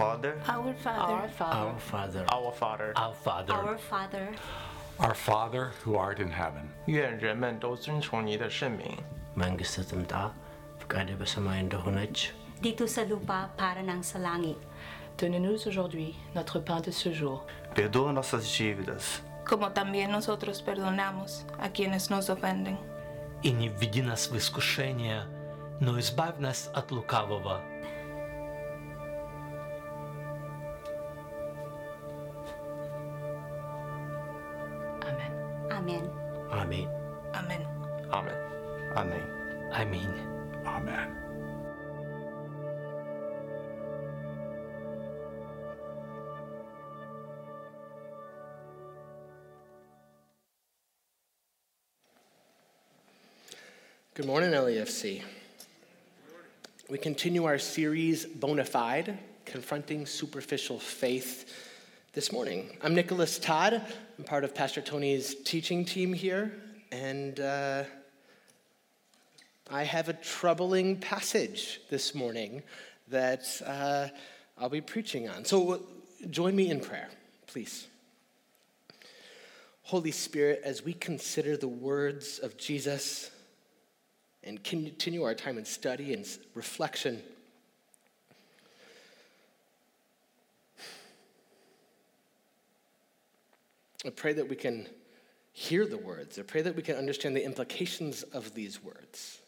Father, Our Father, Our Father, Our Father, our Father， our Father, our Father, Our Father who art in heaven, 愿人们都遵从你的圣名， መንግሥትህ ትምጣ፣ ፈቃድህ በሰማይ እንደሆነች dito sa lupa para ng sa langit. Donne-nous aujourd'hui notre pain de ce jour. perdoa nossas dívidas, como también nosotros perdonamos a quienes nos ofenden. и не введи нас в искушение, но избавь нас от лукавого. Good morning, LEFC. We continue our series, Bonafide Confronting Superficial Faith, this morning. I'm Nicholas Todd. I'm part of Pastor Tony's teaching team here, and uh, I have a troubling passage this morning that uh, I'll be preaching on. So join me in prayer, please. Holy Spirit, as we consider the words of Jesus, and continue our time in study and reflection. I pray that we can hear the words. I pray that we can understand the implications of these words.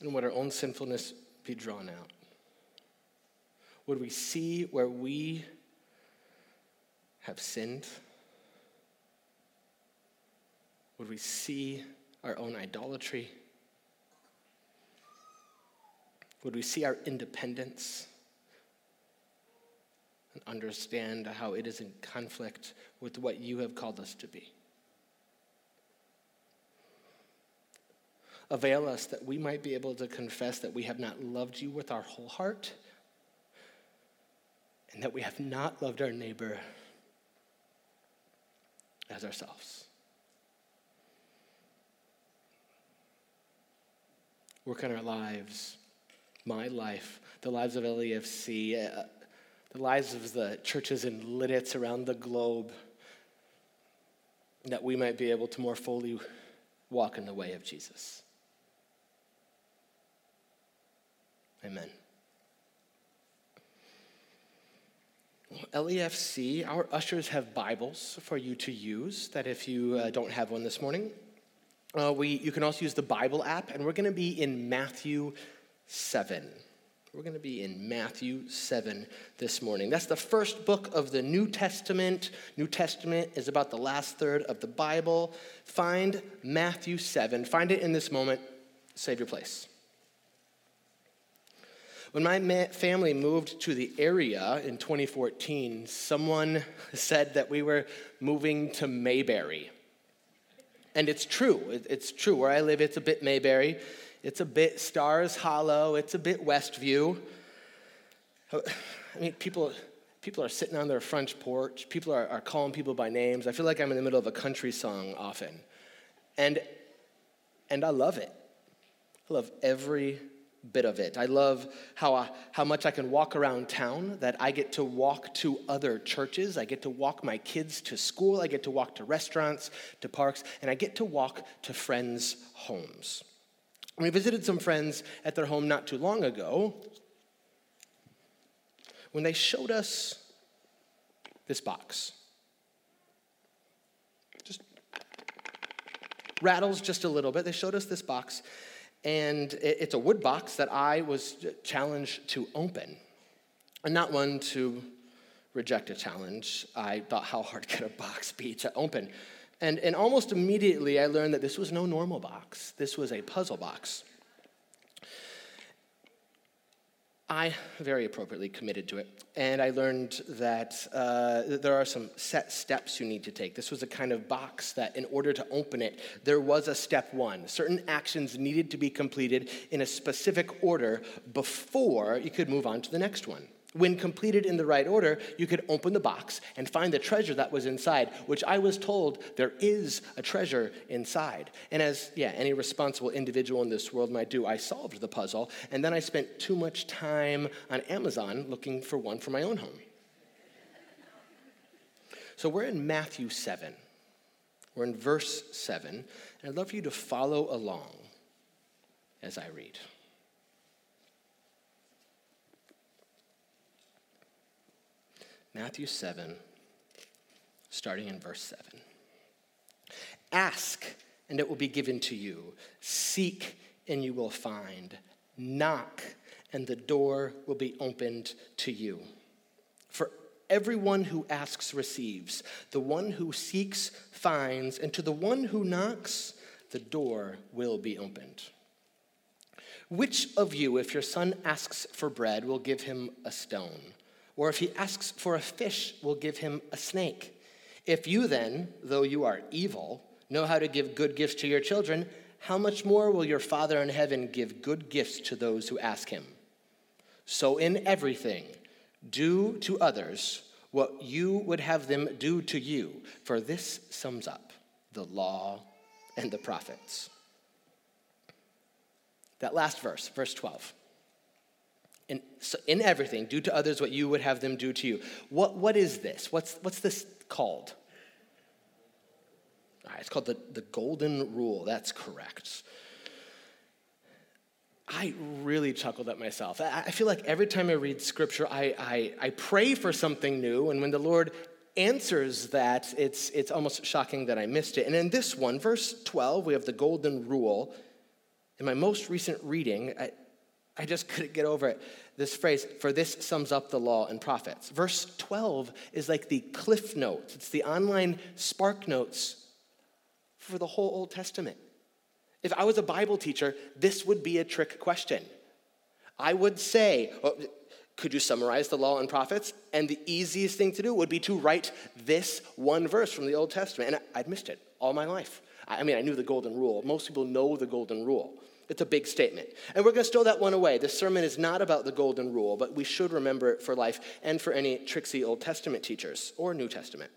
And would our own sinfulness be drawn out? Would we see where we have sinned? Would we see our own idolatry? Would we see our independence and understand how it is in conflict with what you have called us to be? Avail us that we might be able to confess that we have not loved you with our whole heart and that we have not loved our neighbor as ourselves. Work on our lives, my life, the lives of LEFC, uh, the lives of the churches and Lidditz around the globe, that we might be able to more fully walk in the way of Jesus. Amen. LEFC, our ushers have Bibles for you to use, that if you uh, don't have one this morning, uh, we, you can also use the Bible app, and we're going to be in Matthew 7. We're going to be in Matthew 7 this morning. That's the first book of the New Testament. New Testament is about the last third of the Bible. Find Matthew 7. Find it in this moment. Save your place. When my family moved to the area in 2014, someone said that we were moving to Mayberry. And it's true. It's true. Where I live, it's a bit Mayberry. It's a bit Stars Hollow. It's a bit Westview. I mean, people, people are sitting on their front porch. People are, are calling people by names. I feel like I'm in the middle of a country song often. And, and I love it. I love every bit of it. I love how, I, how much I can walk around town, that I get to walk to other churches. I get to walk my kids to school. I get to walk to restaurants, to parks, and I get to walk to friends' homes. We visited some friends at their home not too long ago when they showed us this box. Just rattles just a little bit. They showed us this box, and it's a wood box that I was challenged to open. And not one to reject a challenge. I thought, how hard could a box be to open? And, and almost immediately, I learned that this was no normal box, this was a puzzle box. I very appropriately committed to it, and I learned that uh, there are some set steps you need to take. This was a kind of box that, in order to open it, there was a step one. Certain actions needed to be completed in a specific order before you could move on to the next one. When completed in the right order, you could open the box and find the treasure that was inside, which I was told there is a treasure inside. And as, yeah, any responsible individual in this world might do, I solved the puzzle, and then I spent too much time on Amazon looking for one for my own home. So we're in Matthew 7. We're in verse 7, and I'd love for you to follow along as I read. Matthew 7, starting in verse 7. Ask, and it will be given to you. Seek, and you will find. Knock, and the door will be opened to you. For everyone who asks receives, the one who seeks finds, and to the one who knocks, the door will be opened. Which of you, if your son asks for bread, will give him a stone? Or if he asks for a fish, we'll give him a snake. If you then, though you are evil, know how to give good gifts to your children, how much more will your Father in heaven give good gifts to those who ask him? So in everything, do to others what you would have them do to you, for this sums up the law and the prophets. That last verse, verse 12 in, in everything, do to others what you would have them do to you. What, what is this? What's, what's this called? All right, it's called the, the golden rule. That's correct. I really chuckled at myself. I, I feel like every time I read scripture, I, I, I pray for something new, and when the Lord answers that, it's, it's almost shocking that I missed it. And in this one, verse 12, we have the golden rule. In my most recent reading, I, I just couldn't get over it. This phrase, for this sums up the law and prophets. Verse 12 is like the cliff notes, it's the online spark notes for the whole Old Testament. If I was a Bible teacher, this would be a trick question. I would say, well, could you summarize the law and prophets? And the easiest thing to do would be to write this one verse from the Old Testament. And I'd missed it all my life. I mean, I knew the golden rule. Most people know the golden rule. It's a big statement. And we're going to stow that one away. This sermon is not about the golden rule, but we should remember it for life and for any tricksy Old Testament teachers or New Testament.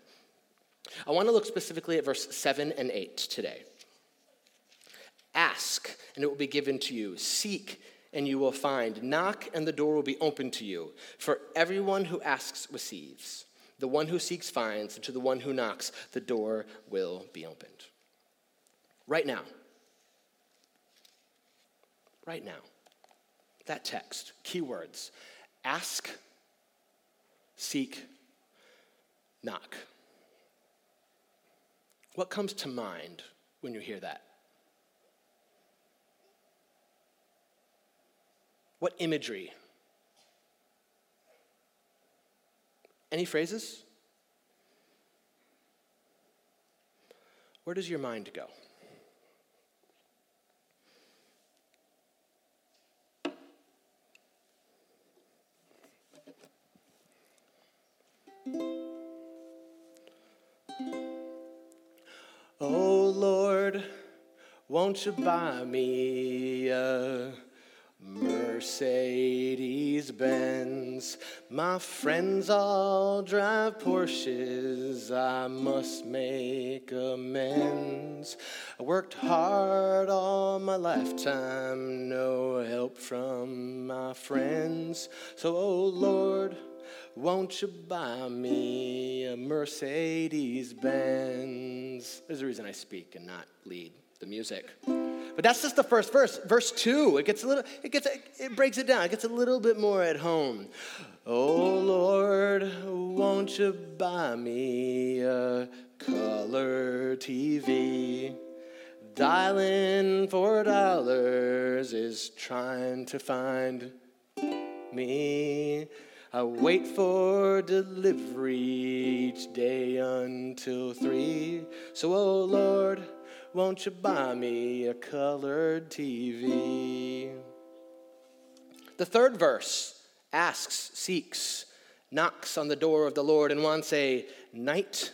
I want to look specifically at verse 7 and 8 today. Ask, and it will be given to you. Seek, and you will find. Knock, and the door will be opened to you. For everyone who asks receives. The one who seeks finds, and to the one who knocks, the door will be opened. Right now, right now. That text, keywords ask, seek, knock. What comes to mind when you hear that? What imagery? Any phrases? Where does your mind go? Oh Lord, won't you buy me a Mercedes Benz? My friends all drive Porsches, I must make amends. I worked hard all my lifetime, no help from my friends. So, oh Lord, won't you buy me a Mercedes Benz? There's a reason I speak and not lead the music. But that's just the first verse. Verse two, it gets a little, it gets, it breaks it down. It gets a little bit more at home. Oh Lord, won't you buy me a color TV? Dialing for dollars is trying to find me. I wait for delivery each day until three. So, oh Lord, won't you buy me a colored TV? The third verse asks, seeks, knocks on the door of the Lord, and wants a night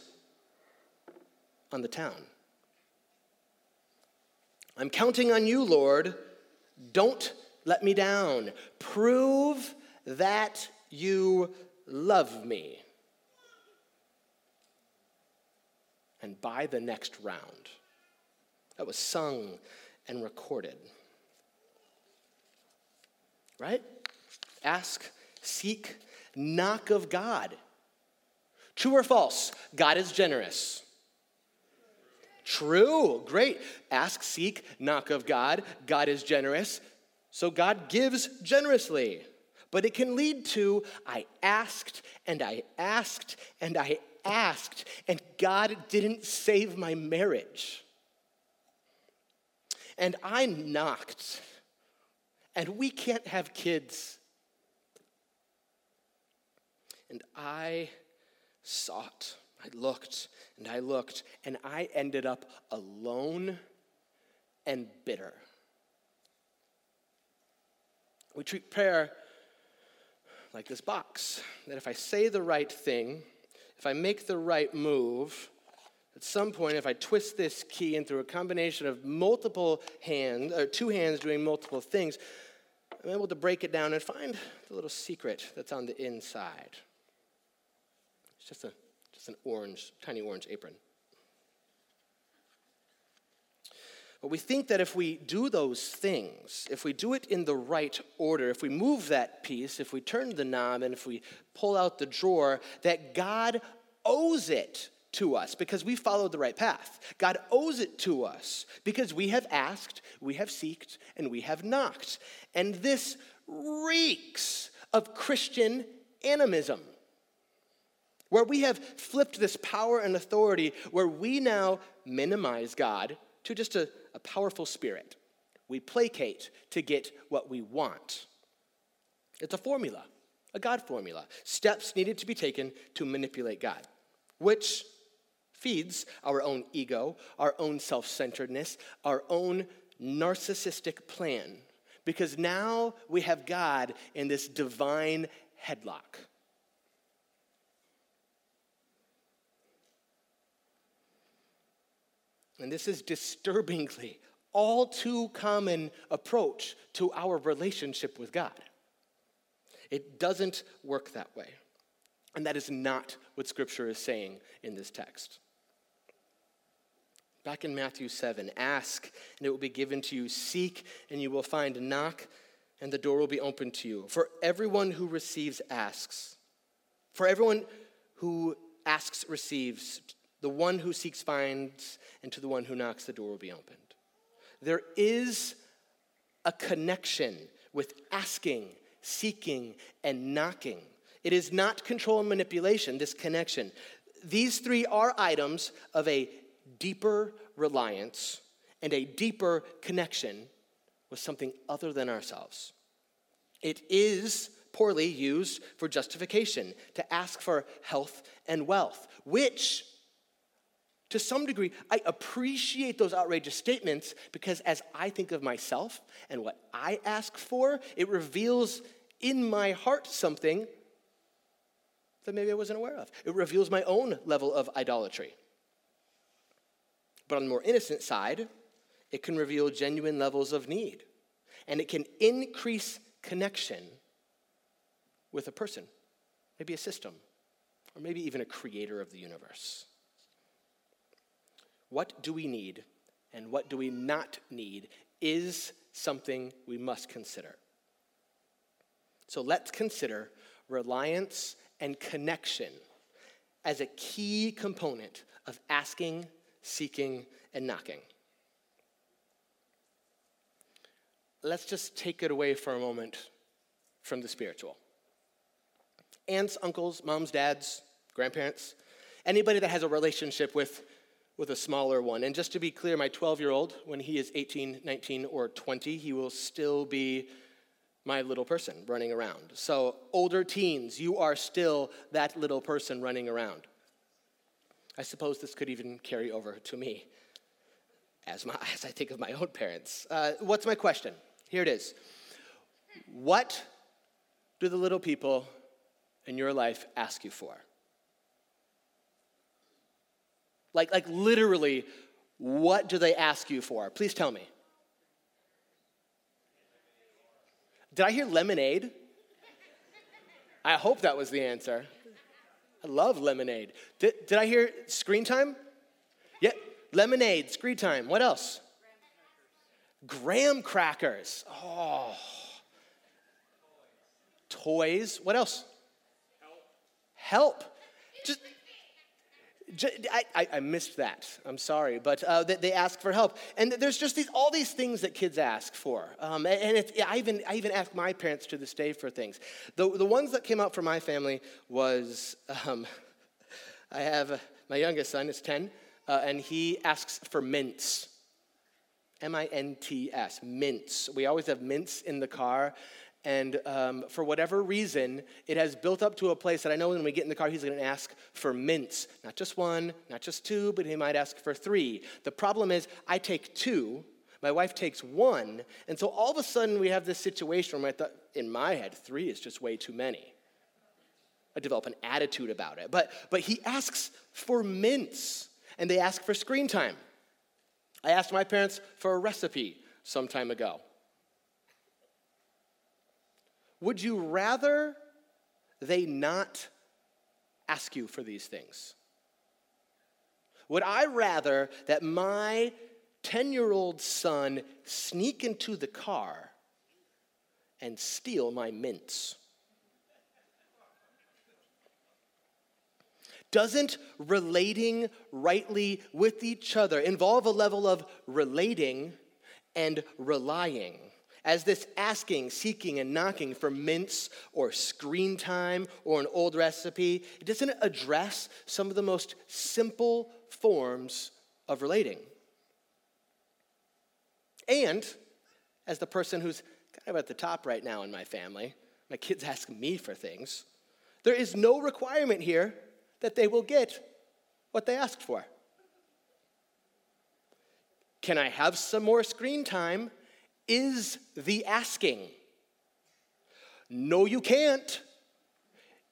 on the town. I'm counting on you, Lord. Don't let me down. Prove that you love me. And by the next round, that was sung and recorded. Right? Ask, seek, knock of God. True or false? God is generous. True. Great. Ask, seek, knock of God. God is generous. So God gives generously. But it can lead to I asked and I asked and I asked, and God didn't save my marriage. And I knocked, and we can't have kids. And I sought, I looked, and I looked, and I ended up alone and bitter. We treat prayer like this box that if I say the right thing, if I make the right move, at some point, if I twist this key and through a combination of multiple hands, or uh, two hands doing multiple things, I'm able to break it down and find the little secret that's on the inside. It's just, a, just an orange, tiny orange apron. But we think that if we do those things, if we do it in the right order, if we move that piece, if we turn the knob, and if we pull out the drawer, that God owes it to us because we followed the right path. God owes it to us because we have asked, we have seeked, and we have knocked. And this reeks of Christian animism, where we have flipped this power and authority, where we now minimize God to just a, a powerful spirit. We placate to get what we want. It's a formula, a God formula. Steps needed to be taken to manipulate God, which feeds our own ego, our own self centeredness, our own narcissistic plan. Because now we have God in this divine headlock. And this is disturbingly all too common approach to our relationship with God. It doesn't work that way. And that is not what Scripture is saying in this text. Back in Matthew 7, ask and it will be given to you, seek and you will find, knock and the door will be opened to you. For everyone who receives asks. For everyone who asks receives. The one who seeks finds, and to the one who knocks, the door will be opened. There is a connection with asking, seeking, and knocking. It is not control and manipulation, this connection. These three are items of a deeper reliance and a deeper connection with something other than ourselves. It is poorly used for justification, to ask for health and wealth, which to some degree, I appreciate those outrageous statements because as I think of myself and what I ask for, it reveals in my heart something that maybe I wasn't aware of. It reveals my own level of idolatry. But on the more innocent side, it can reveal genuine levels of need. And it can increase connection with a person, maybe a system, or maybe even a creator of the universe. What do we need and what do we not need is something we must consider. So let's consider reliance and connection as a key component of asking, seeking, and knocking. Let's just take it away for a moment from the spiritual. Aunts, uncles, moms, dads, grandparents, anybody that has a relationship with with a smaller one. And just to be clear, my 12 year old, when he is 18, 19, or 20, he will still be my little person running around. So, older teens, you are still that little person running around. I suppose this could even carry over to me as, my, as I think of my own parents. Uh, what's my question? Here it is What do the little people in your life ask you for? Like, like literally, what do they ask you for? Please tell me. Did I hear lemonade? I hope that was the answer. I love lemonade. Did, did I hear screen time? Yeah, lemonade, screen time. What else? Graham crackers. Oh. Toys. What else? Help. Just I, I, I, missed that. I'm sorry, but uh, they, they, ask for help, and there's just these all these things that kids ask for. Um, and it, I even I even ask my parents to this day for things. The the ones that came out for my family was um, I have my youngest son is ten, uh, and he asks for mints. M I N T S, mints. We always have mints in the car, and um, for whatever reason, it has built up to a place that I know when we get in the car, he's going to ask for mints. Not just one, not just two, but he might ask for three. The problem is, I take two, my wife takes one, and so all of a sudden we have this situation where I thought, in my head, three is just way too many. I develop an attitude about it. But, but he asks for mints, and they ask for screen time. I asked my parents for a recipe some time ago. Would you rather they not ask you for these things? Would I rather that my 10 year old son sneak into the car and steal my mints? Doesn't relating rightly with each other involve a level of relating and relying? As this asking, seeking, and knocking for mints or screen time or an old recipe, it doesn't address some of the most simple forms of relating. And as the person who's kind of at the top right now in my family, my kids ask me for things, there is no requirement here that they will get what they asked for. Can I have some more screen time? Is the asking. No, you can't,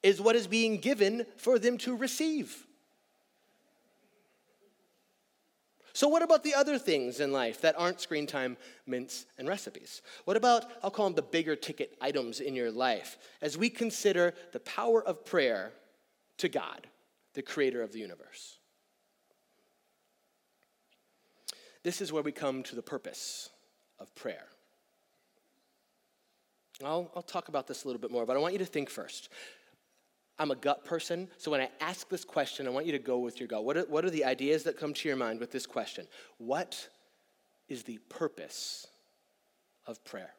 is what is being given for them to receive. So, what about the other things in life that aren't screen time, mints, and recipes? What about, I'll call them the bigger ticket items in your life, as we consider the power of prayer to God, the creator of the universe? This is where we come to the purpose of prayer. I'll, I'll talk about this a little bit more, but I want you to think first. I'm a gut person, so when I ask this question, I want you to go with your gut. What are, what are the ideas that come to your mind with this question? What is the purpose of prayer?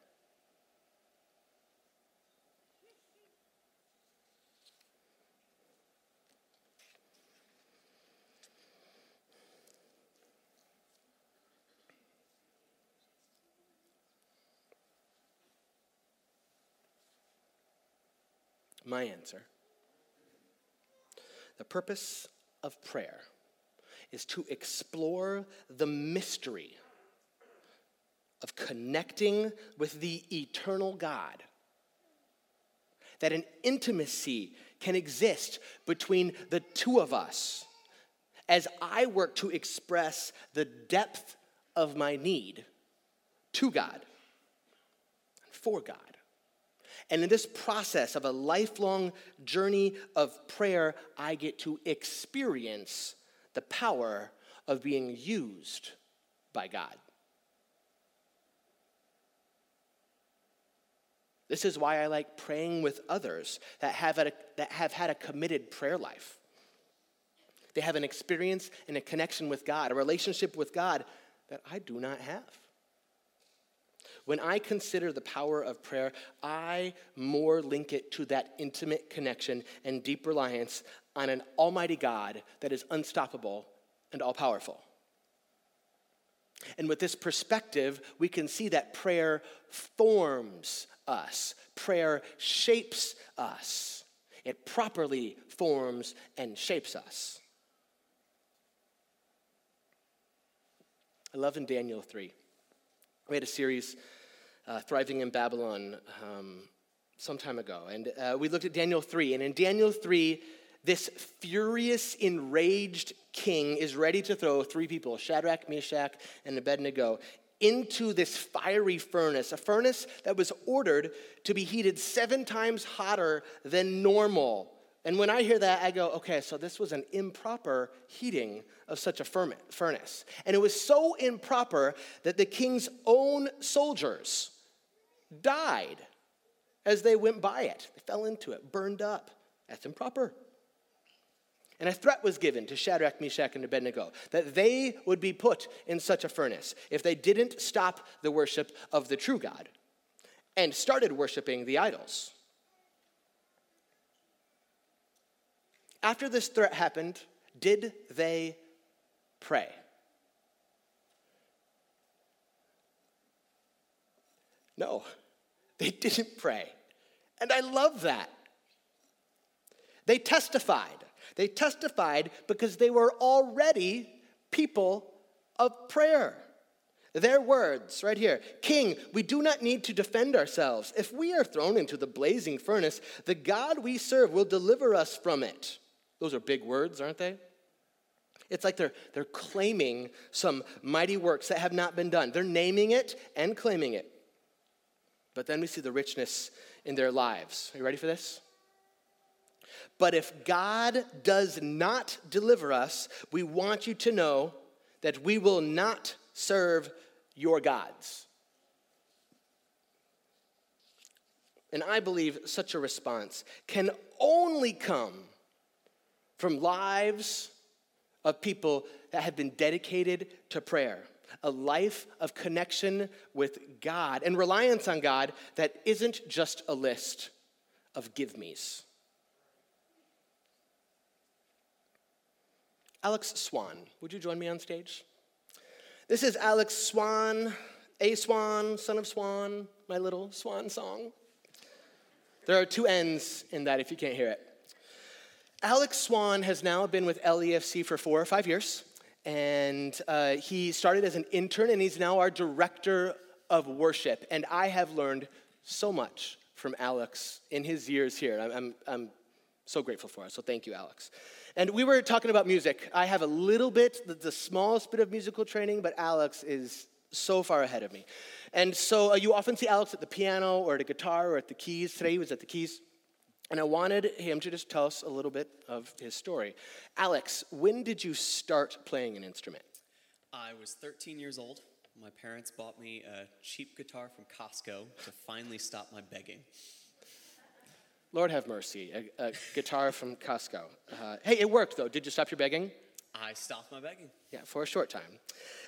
My answer. The purpose of prayer is to explore the mystery of connecting with the eternal God. That an intimacy can exist between the two of us as I work to express the depth of my need to God and for God. And in this process of a lifelong journey of prayer, I get to experience the power of being used by God. This is why I like praying with others that have, a, that have had a committed prayer life. They have an experience and a connection with God, a relationship with God that I do not have. When I consider the power of prayer, I more link it to that intimate connection and deep reliance on an almighty God that is unstoppable and all powerful. And with this perspective, we can see that prayer forms us, prayer shapes us, it properly forms and shapes us. I love in Daniel 3. We had a series uh, Thriving in Babylon um, some time ago. And uh, we looked at Daniel 3. And in Daniel 3, this furious, enraged king is ready to throw three people, Shadrach, Meshach, and Abednego, into this fiery furnace, a furnace that was ordered to be heated seven times hotter than normal. And when I hear that, I go, okay, so this was an improper heating of such a furnace. And it was so improper that the king's own soldiers died as they went by it. They fell into it, burned up. That's improper. And a threat was given to Shadrach, Meshach, and Abednego that they would be put in such a furnace if they didn't stop the worship of the true God and started worshiping the idols. After this threat happened, did they pray? No, they didn't pray. And I love that. They testified. They testified because they were already people of prayer. Their words, right here King, we do not need to defend ourselves. If we are thrown into the blazing furnace, the God we serve will deliver us from it. Those are big words, aren't they? It's like they're, they're claiming some mighty works that have not been done. They're naming it and claiming it. But then we see the richness in their lives. Are you ready for this? But if God does not deliver us, we want you to know that we will not serve your gods. And I believe such a response can only come from lives of people that have been dedicated to prayer, a life of connection with God and reliance on God that isn't just a list of give me's. Alex Swann, would you join me on stage? This is Alex Swann, a swan, son of swan, my little swan song. There are two N's in that if you can't hear it. Alex Swann has now been with LEFC for four or five years, and uh, he started as an intern, and he's now our director of worship. And I have learned so much from Alex in his years here. I'm, I'm, so grateful for it. So thank you, Alex. And we were talking about music. I have a little bit, the, the smallest bit of musical training, but Alex is so far ahead of me. And so uh, you often see Alex at the piano or at the guitar or at the keys. Today he was at the keys. And I wanted him to just tell us a little bit of his story. Alex, when did you start playing an instrument? I was 13 years old. My parents bought me a cheap guitar from Costco to finally stop my begging. Lord have mercy, a, a guitar from Costco. Uh, hey, it worked though. Did you stop your begging? I stopped my begging. Yeah, for a short time.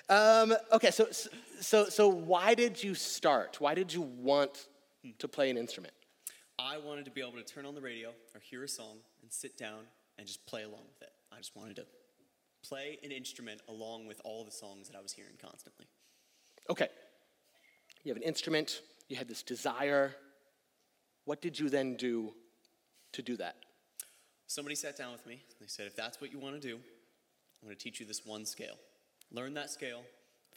Um, okay, so, so, so why did you start? Why did you want to play an instrument? I wanted to be able to turn on the radio or hear a song and sit down and just play along with it. I just wanted to play an instrument along with all the songs that I was hearing constantly. Okay, you have an instrument, you had this desire. What did you then do to do that? Somebody sat down with me. and They said, if that's what you want to do, I'm going to teach you this one scale. Learn that scale,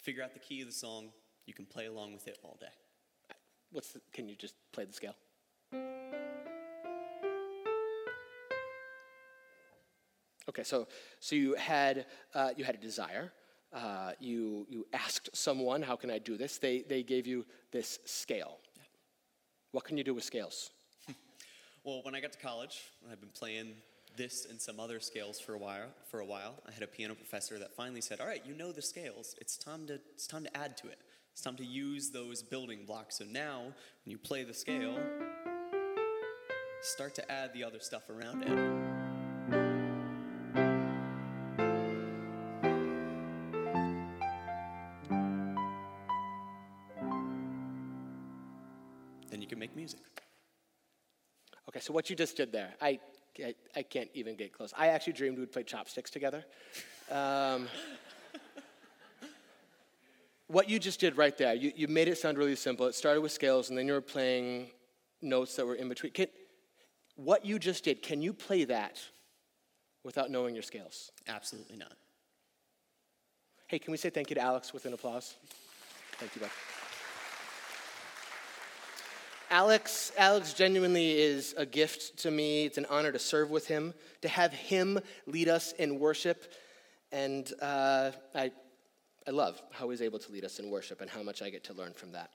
figure out the key of the song, you can play along with it all day. What's the, can you just play the scale? Okay, so so you had uh, you had a desire. Uh, you you asked someone, "How can I do this?" They they gave you this scale. What can you do with scales? well, when I got to college, I've been playing this and some other scales for a while. For a while, I had a piano professor that finally said, "All right, you know the scales. It's time to it's time to add to it. It's time to use those building blocks." So now, when you play the scale, start to add the other stuff around it. Then you can make music. Okay, so what you just did there, I, I, I can't even get close. I actually dreamed we'd play chopsticks together. Um, what you just did right there, you, you made it sound really simple. It started with scales, and then you were playing notes that were in between. Can, what you just did, can you play that without knowing your scales? Absolutely not. Hey, can we say thank you to Alex with an applause? Thank you, bud. Alex, Alex genuinely is a gift to me. It's an honor to serve with him, to have him lead us in worship. And uh, I, I love how he's able to lead us in worship and how much I get to learn from that.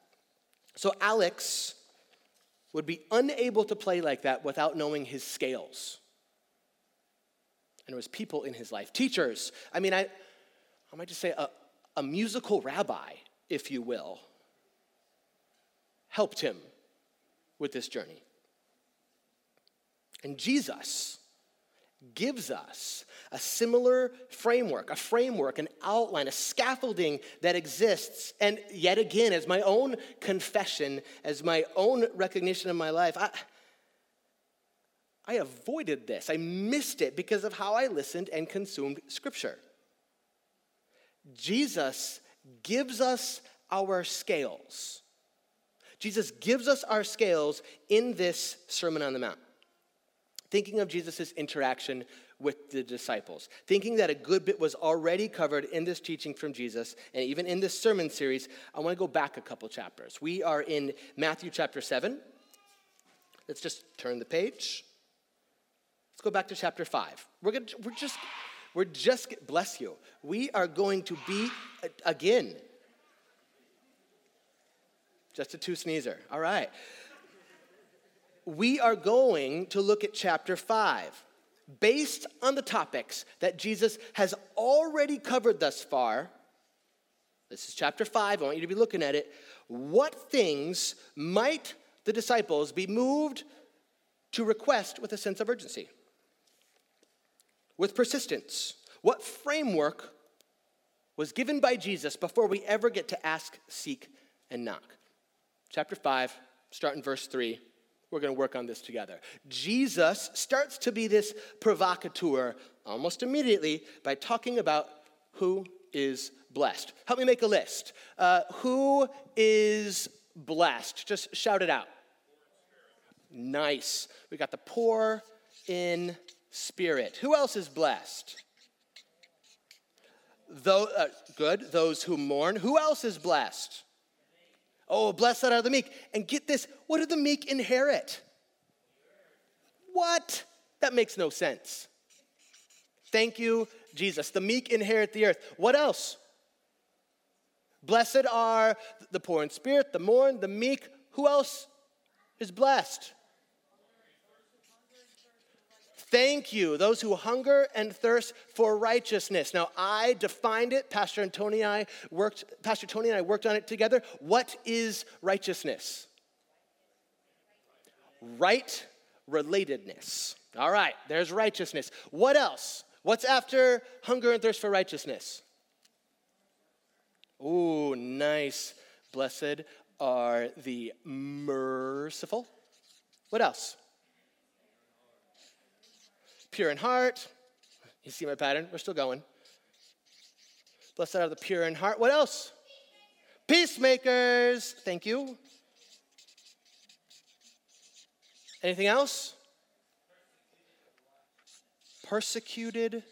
So, Alex would be unable to play like that without knowing his scales. And there was people in his life, teachers. I mean, I, I might just say a, a musical rabbi, if you will, helped him with this journey. And Jesus gives us a similar framework, a framework, an outline, a scaffolding that exists. And yet again, as my own confession, as my own recognition of my life, I, I avoided this. I missed it because of how I listened and consumed Scripture. Jesus gives us our scales. Jesus gives us our scales in this Sermon on the Mount. Thinking of Jesus' interaction with the disciples, thinking that a good bit was already covered in this teaching from Jesus, and even in this sermon series, I want to go back a couple chapters. We are in Matthew chapter 7. Let's just turn the page. Let's go back to chapter 5. We're, gonna, we're just, we're just, bless you. We are going to be, again, just a two sneezer. All right. We are going to look at chapter 5 based on the topics that Jesus has already covered thus far. This is chapter 5. I want you to be looking at it. What things might the disciples be moved to request with a sense of urgency? With persistence? What framework was given by Jesus before we ever get to ask, seek, and knock? Chapter 5, start in verse 3. We're going to work on this together. Jesus starts to be this provocateur almost immediately by talking about who is blessed. Help me make a list. Uh, who is blessed? Just shout it out. Nice. We got the poor in spirit. Who else is blessed? Though, uh, good. Those who mourn. Who else is blessed? Oh, blessed are the meek. And get this what do the meek inherit? What? That makes no sense. Thank you, Jesus. The meek inherit the earth. What else? Blessed are the poor in spirit, the mourn, the meek. Who else is blessed? Thank you, those who hunger and thirst for righteousness. Now, I defined it. Pastor Tony and I worked. Pastor Tony and I worked on it together. What is righteousness? Right relatedness. All right, there's righteousness. What else? What's after hunger and thirst for righteousness? Ooh, nice. Blessed are the merciful. What else? Pure in heart. You see my pattern? We're still going. Blessed are the pure in heart. What else? Peacemakers. Thank you. Anything else? Persecuted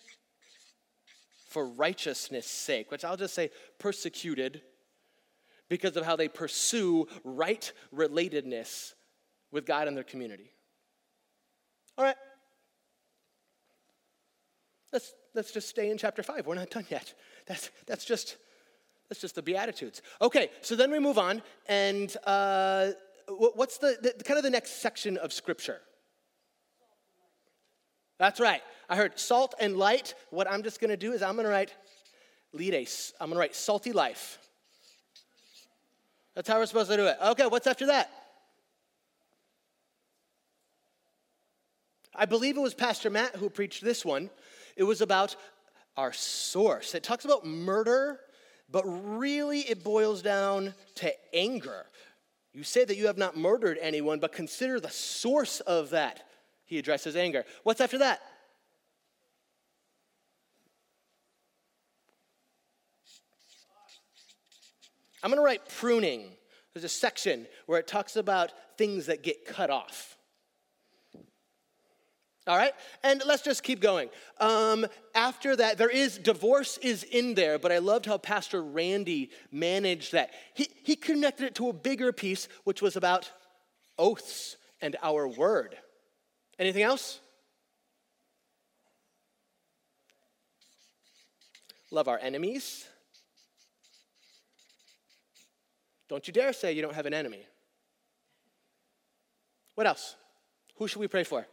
for righteousness' sake, which I'll just say persecuted because of how they pursue right relatedness with God and their community. All right, Let's, let's just stay in chapter 5. We're not done yet. That's, that's, just, that's just the Beatitudes. Okay, so then we move on, and uh, what's the, the kind of the next section of Scripture? That's right. I heard salt and light. What I'm just going to do is I'm going to write lead I'm going to write salty life. That's how we're supposed to do it. Okay, what's after that? I believe it was Pastor Matt who preached this one. It was about our source. It talks about murder, but really it boils down to anger. You say that you have not murdered anyone, but consider the source of that. He addresses anger. What's after that? I'm going to write pruning. There's a section where it talks about things that get cut off. All right, and let's just keep going. Um, after that, there is divorce is in there, but I loved how Pastor Randy managed that. He, he connected it to a bigger piece, which was about oaths and our word. Anything else? Love our enemies. Don't you dare say you don't have an enemy. What else? Who should we pray for?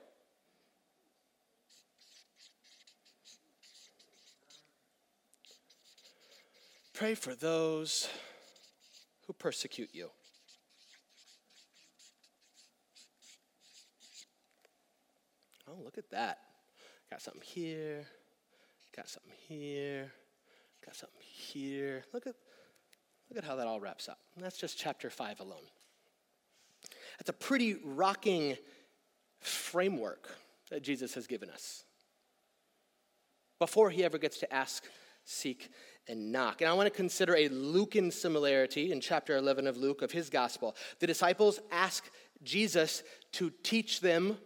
Pray for those who persecute you. Oh, look at that. Got something here, got something here, got something here. Look at, look at how that all wraps up. And that's just chapter 5 alone. That's a pretty rocking framework that Jesus has given us before he ever gets to ask, seek, and knock. And I want to consider a Lucan similarity in chapter 11 of Luke, of his gospel. The disciples ask Jesus to teach them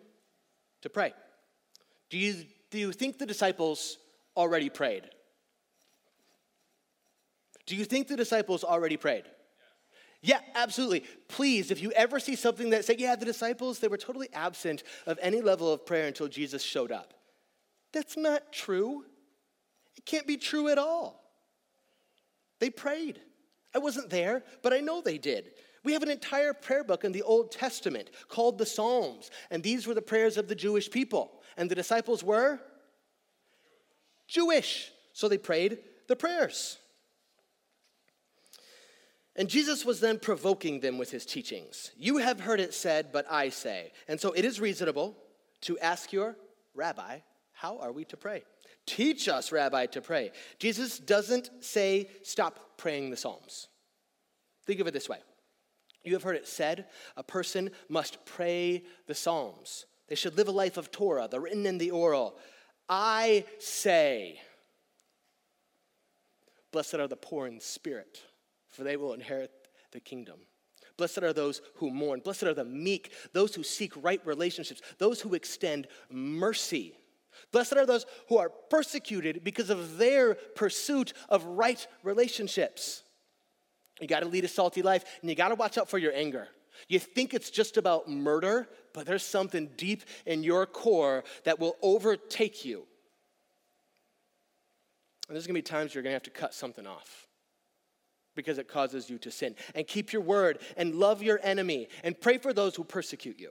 to pray. Do you, do you think the disciples already prayed? Do you think the disciples already prayed? Yeah, absolutely. Please, if you ever see something that say, yeah, the disciples, they were totally absent of any level of prayer until Jesus showed up. That's not true. It can't be true at all. They prayed. I wasn't there, but I know they did. We have an entire prayer book in the Old Testament called the Psalms, and these were the prayers of the Jewish people. And the disciples were Jewish, so they prayed the prayers. And Jesus was then provoking them with his teachings. You have heard it said, but I say. And so it is reasonable to ask your rabbi, how are we to pray? Teach us, rabbi, to pray. Jesus doesn't say, stop praying the Psalms. Think of it this way You have heard it said, a person must pray the Psalms. They should live a life of Torah, the written and the oral. I say, blessed are the poor in spirit for they will inherit the kingdom. Blessed are those who mourn. Blessed are the meek, those who seek right relationships, those who extend mercy. Blessed are those who are persecuted because of their pursuit of right relationships. You got to lead a salty life and you got to watch out for your anger. You think it's just about murder, but there's something deep in your core that will overtake you. And there's going to be times you're going to have to cut something off because it causes you to sin. And keep your word and love your enemy and pray for those who persecute you.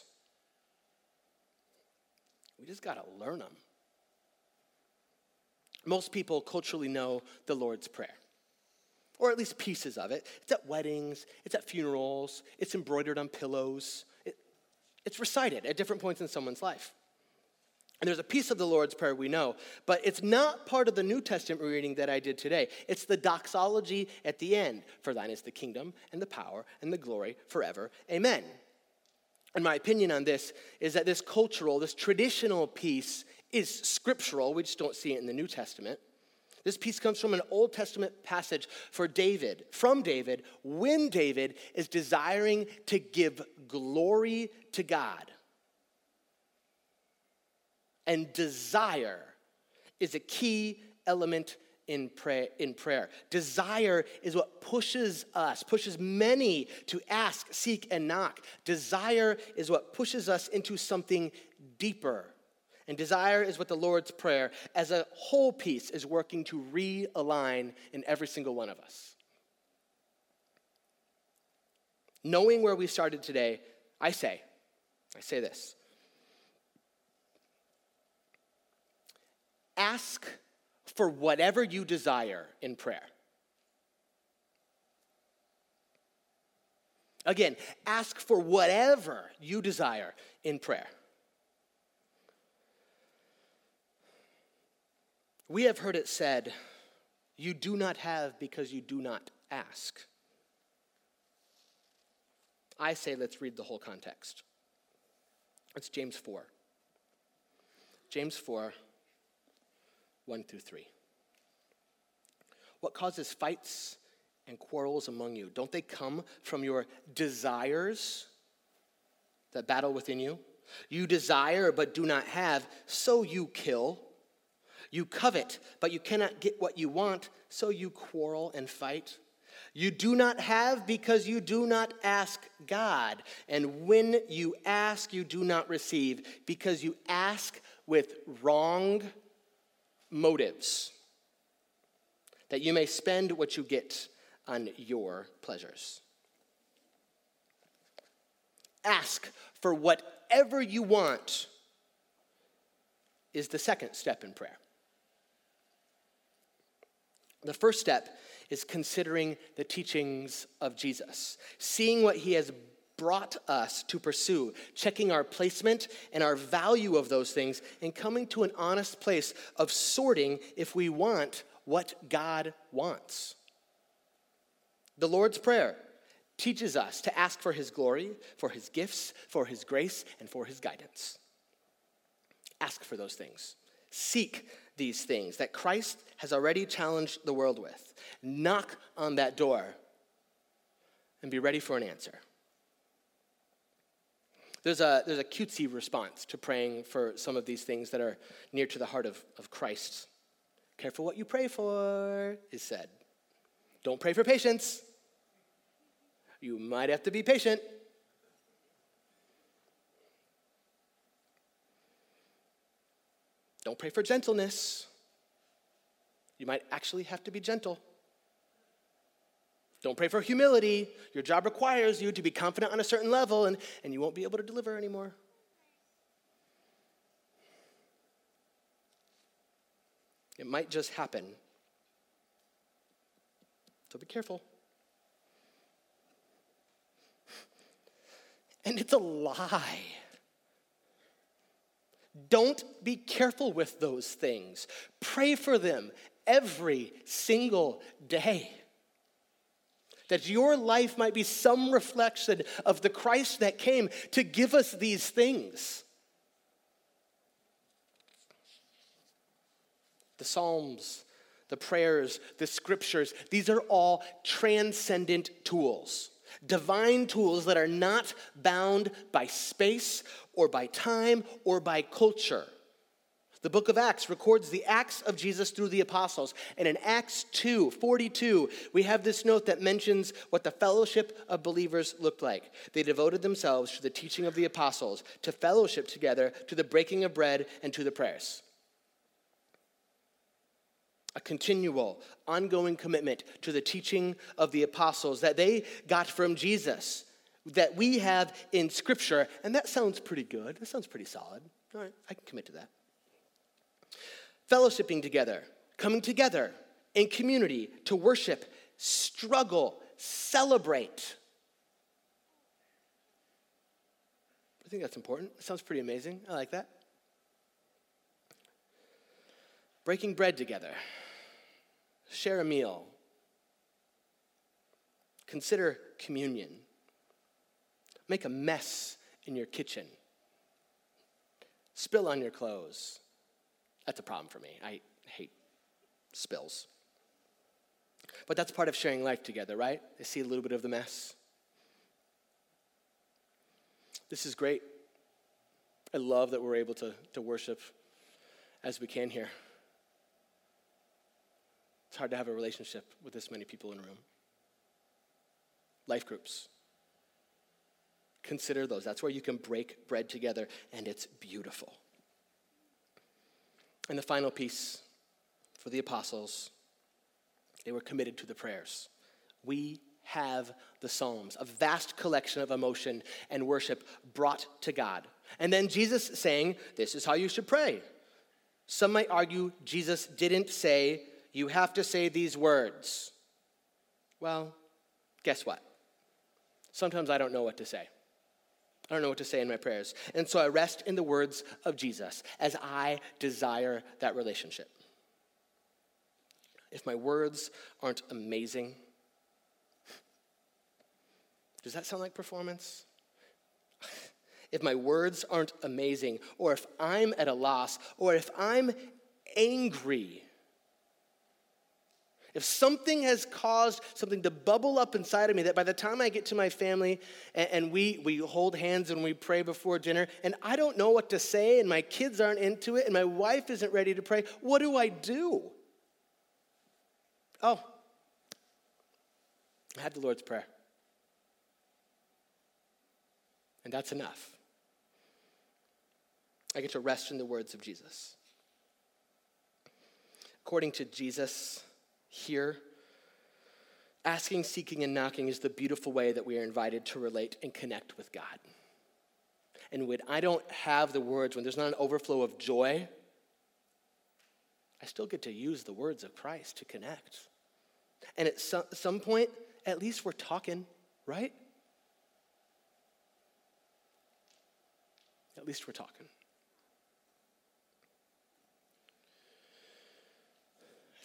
We just got to learn them. Most people culturally know the Lord's Prayer, or at least pieces of it. It's at weddings, it's at funerals, it's embroidered on pillows, it, it's recited at different points in someone's life. And there's a piece of the Lord's Prayer we know, but it's not part of the New Testament reading that I did today. It's the doxology at the end For thine is the kingdom and the power and the glory forever. Amen. And my opinion on this is that this cultural, this traditional piece is scriptural. We just don't see it in the New Testament. This piece comes from an Old Testament passage for David, from David, when David is desiring to give glory to God and desire is a key element in prayer, in prayer. Desire is what pushes us, pushes many to ask, seek, and knock. Desire is what pushes us into something deeper. And desire is what the Lord's Prayer, as a whole piece, is working to realign in every single one of us. Knowing where we started today, I say, I say this ask for whatever you desire in prayer. Again, ask for whatever you desire in prayer. We have heard it said, You do not have because you do not ask. I say, let's read the whole context. It's James 4. James 4, 1 through 3. What causes fights and quarrels among you? Don't they come from your desires that battle within you? You desire but do not have, so you kill. You covet, but you cannot get what you want, so you quarrel and fight. You do not have because you do not ask God. And when you ask, you do not receive because you ask with wrong motives, that you may spend what you get on your pleasures. Ask for whatever you want is the second step in prayer. The first step is considering the teachings of Jesus, seeing what he has brought us to pursue, checking our placement and our value of those things, and coming to an honest place of sorting if we want what God wants. The Lord's Prayer teaches us to ask for his glory, for his gifts, for his grace, and for his guidance. Ask for those things. Seek these things that Christ has already challenged the world with. Knock on that door and be ready for an answer. There's a, there's a cutesy response to praying for some of these things that are near to the heart of, of Christ. Careful what you pray for, is said. Don't pray for patience. You might have to be patient. Don't pray for gentleness. You might actually have to be gentle. Don't pray for humility. Your job requires you to be confident on a certain level, and, and you won't be able to deliver anymore. It might just happen. So be careful. And it's a lie. Don't be careful with those things. Pray for them every single day. That your life might be some reflection of the Christ that came to give us these things. The Psalms, the prayers, the scriptures, these are all transcendent tools divine tools that are not bound by space or by time or by culture. The book of Acts records the acts of Jesus through the apostles. And in Acts 2 42, we have this note that mentions what the fellowship of believers looked like. They devoted themselves to the teaching of the apostles, to fellowship together, to the breaking of bread, and to the prayers a continual, ongoing commitment to the teaching of the apostles that they got from Jesus, that we have in Scripture. And that sounds pretty good. That sounds pretty solid. All right, I can commit to that. Fellowshipping together, coming together in community to worship, struggle, celebrate. I think that's important. It sounds pretty amazing. I like that. Breaking bread together share a meal, consider communion, make a mess in your kitchen, spill on your clothes. That's a problem for me. I hate spills. But that's part of sharing life together, right? They see a little bit of the mess. This is great. I love that we're able to, to worship as we can here. It's hard to have a relationship with this many people in a room. Life groups. Consider those. That's where you can break bread together, and it's beautiful. And the final piece for the apostles, they were committed to the prayers. We have the Psalms, a vast collection of emotion and worship brought to God. And then Jesus saying, This is how you should pray. Some might argue Jesus didn't say, You have to say these words. Well, guess what? Sometimes I don't know what to say. I don't know what to say in my prayers. And so I rest in the words of Jesus as I desire that relationship. If my words aren't amazing, does that sound like performance? If my words aren't amazing, or if I'm at a loss, or if I'm angry, if something has caused something to bubble up inside of me that by the time I get to my family and, and, we, we hold hands and we pray before dinner, and I don't know what to say, and my kids aren't into it, and my wife isn't ready to pray, what do I do? Oh, I had the Lord's Prayer. And that's enough. I get to rest in the words of Jesus. According to Jesus, here, asking, seeking, and knocking is the beautiful way that we are invited to relate and connect with God. And when I don't have the words, when there's not an overflow of joy, I still get to use the words of Christ to connect. And at some, point, at least we're talking, right? At least we're talking.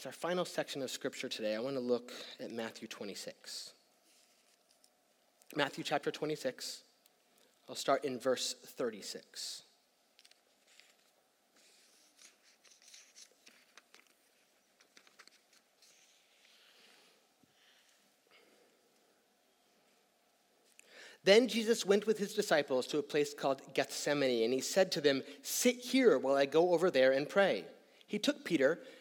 Our final section of scripture today, I want to look at Matthew 26. Matthew chapter 26. I'll start in verse 36. Then Jesus went with his disciples to a place called Gethsemane, and he said to them, Sit here while I go over there and pray. He took Peter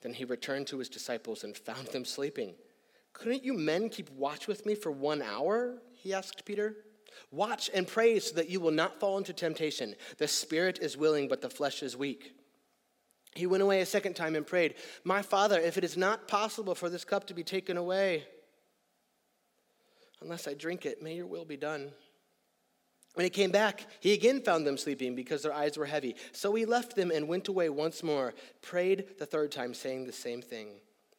Then he returned to his disciples and found them sleeping. Couldn't you men keep watch with me for one hour? He asked Peter. Watch and pray so that you will not fall into temptation. The spirit is willing, but the flesh is weak. He went away a second time and prayed, My Father, if it is not possible for this cup to be taken away, unless I drink it, may your will be done. When he came back, he again found them sleeping because their eyes were heavy. So he left them and went away once more, prayed the third time, saying the same thing.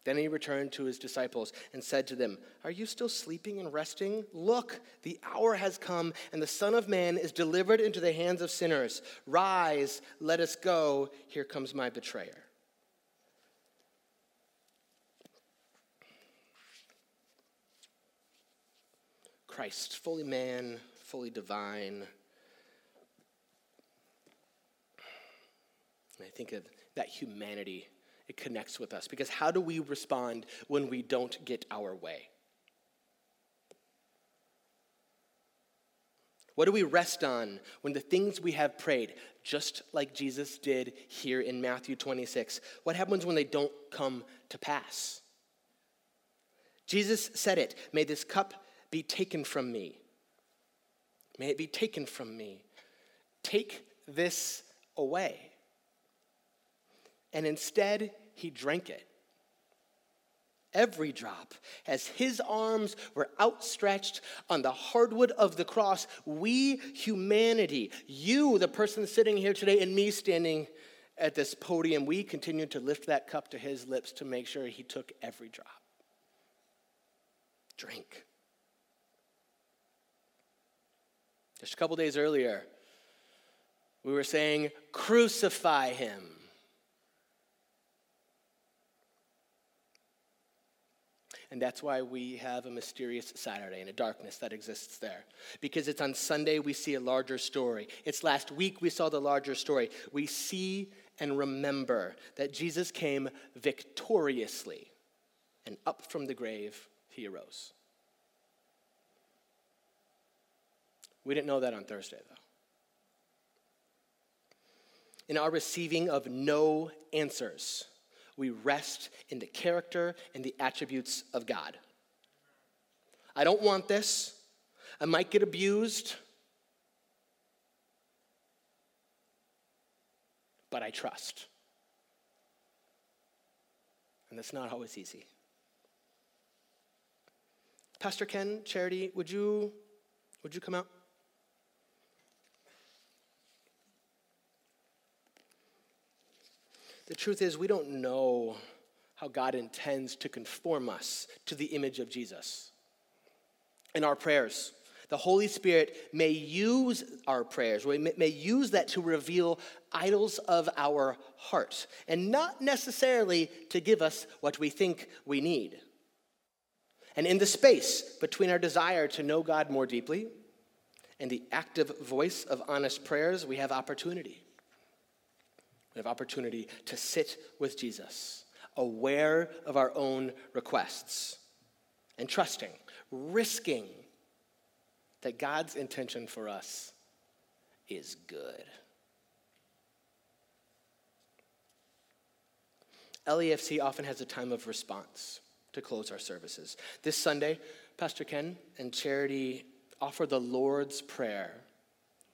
Then he returned to his disciples and said to them, Are you still sleeping and resting? Look, the hour has come, and the Son of Man is delivered into the hands of sinners. Rise, let us go. Here comes my betrayer. Christ, fully man, fully divine. And I think of that humanity it connects with us. Because how do we respond when we don't get our way? What do we rest on when the things we have prayed, just like Jesus did here in Matthew 26, what happens when they don't come to pass? Jesus said it May this cup be taken from me. May it be taken from me. Take this away. And instead, he drank it. Every drop, as his arms were outstretched on the hardwood of the cross, we, humanity, you, the person sitting here today, and me standing at this podium, we continued to lift that cup to his lips to make sure he took every drop. Drink. Just a couple days earlier, we were saying, Crucify him. And that's why we have a mysterious Saturday and a darkness that exists there. Because it's on Sunday we see a larger story. It's last week we saw the larger story. We see and remember that Jesus came victoriously, and up from the grave he arose. We didn't know that on Thursday, though. In our receiving of no answers, we rest in the character and the attributes of God. I don't want this. I might get abused. But I trust. And that's not always easy. Pastor Ken, Charity, would you would you come out? The truth is, we don't know how God intends to conform us to the image of Jesus. In our prayers, the Holy Spirit may use our prayers, we may use that to reveal idols of our heart, and not necessarily to give us what we think we need. And in the space between our desire to know God more deeply and the active voice of honest prayers, we have opportunity. Have opportunity to sit with Jesus, aware of our own requests, and trusting, risking that God's intention for us is good. LEFC often has a time of response to close our services. This Sunday, Pastor Ken and Charity offer the Lord's Prayer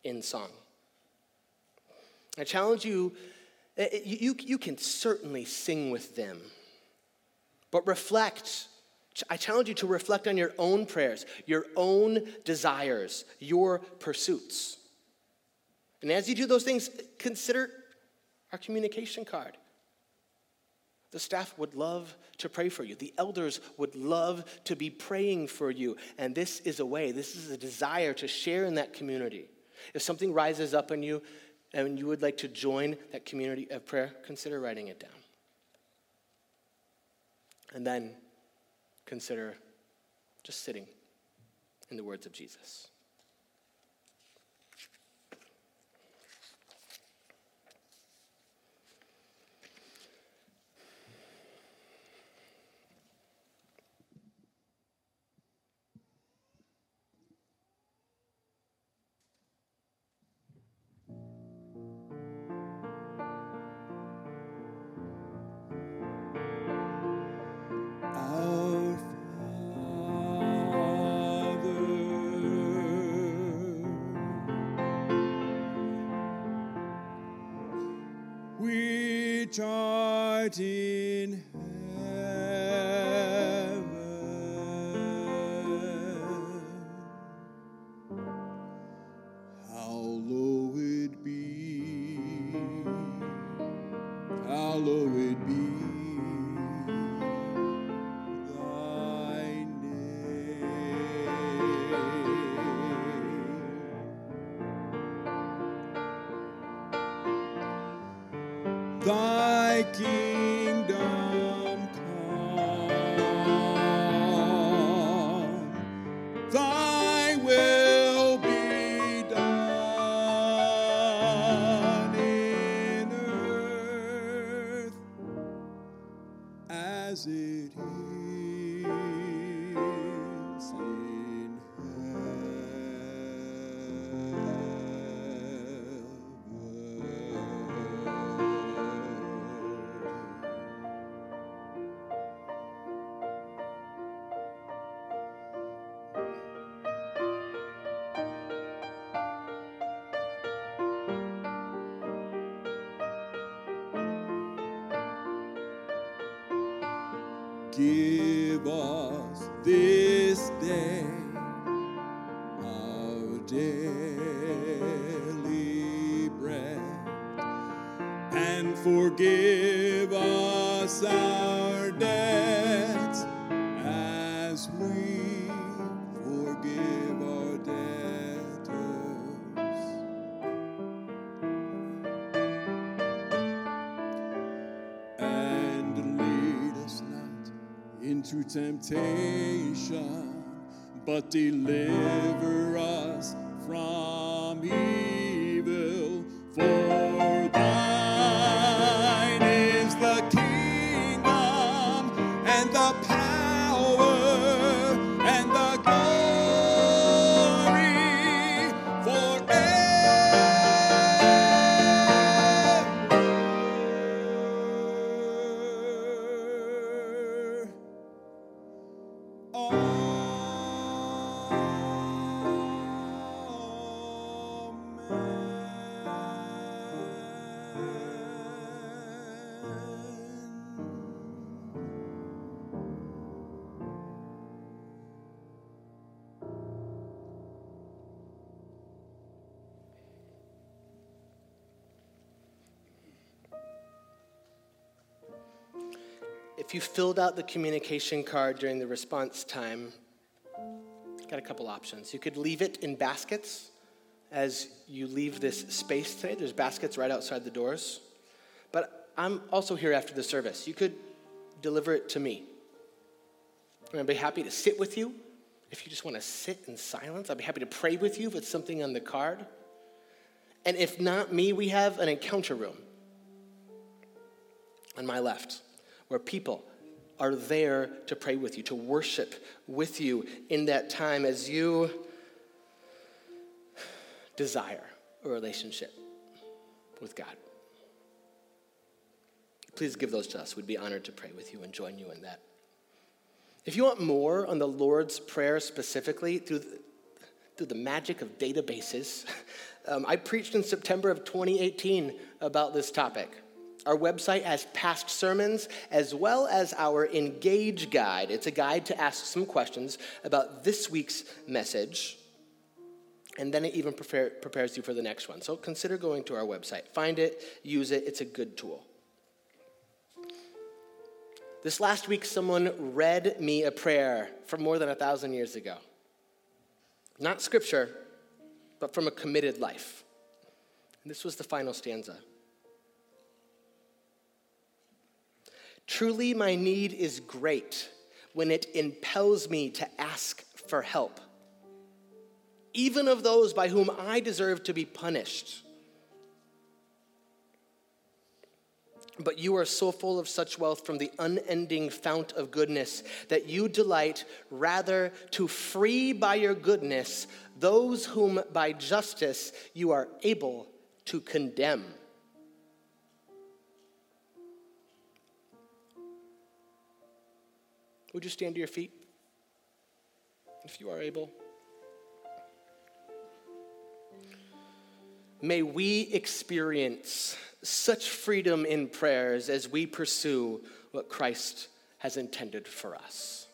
in song. I challenge you Uh, uh, you, you can certainly sing with them, but reflect. I challenge you to reflect on your own prayers, your own desires, your pursuits. And as you do those things, consider our communication card. The staff would love to pray for you. The elders would love to be praying for you. And this is a way, this is a desire to share in that community. If something rises up in you, and you would like to join that community of prayer, consider writing it down. And then consider just sitting in the words of Jesus. Temptation, but deliver us you filled out the communication card during the response time, got a couple options. You could leave it in baskets as you leave this space today. There's baskets right outside the doors. But I'm also here after the service. You could deliver it to me. And I'd be happy to sit with you. If you just want to sit in silence, I'd be happy to pray with you if it's something on the card. And if not me, we have an encounter room on my left where people are there to pray with you, to worship with you in that time as you desire a relationship with God. Please give those to us. We'd be honored to pray with you and join you in that. If you want more on the Lord's Prayer specifically, through the, through the magic of databases, um, I preached in September of 2018 about this topic. Our website has past sermons as well as our Engage Guide. It's a guide to ask some questions about this week's message, and then it even prepare, prepares you for the next one. So consider going to our website. Find it, use it, it's a good tool. This last week, someone read me a prayer from more than a thousand years ago. Not scripture, but from a committed life. And this was the final stanza. Truly, my need is great when it impels me to ask for help, even of those by whom I deserve to be punished. But you are so full of such wealth from the unending fount of goodness that you delight rather to free by your goodness those whom by justice you are able to condemn. Would you stand to your feet? If you are able. May we experience such freedom in prayers as we pursue what Christ has intended for us.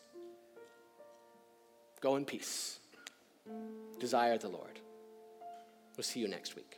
Go in peace. Desire the Lord. We'll see you next week.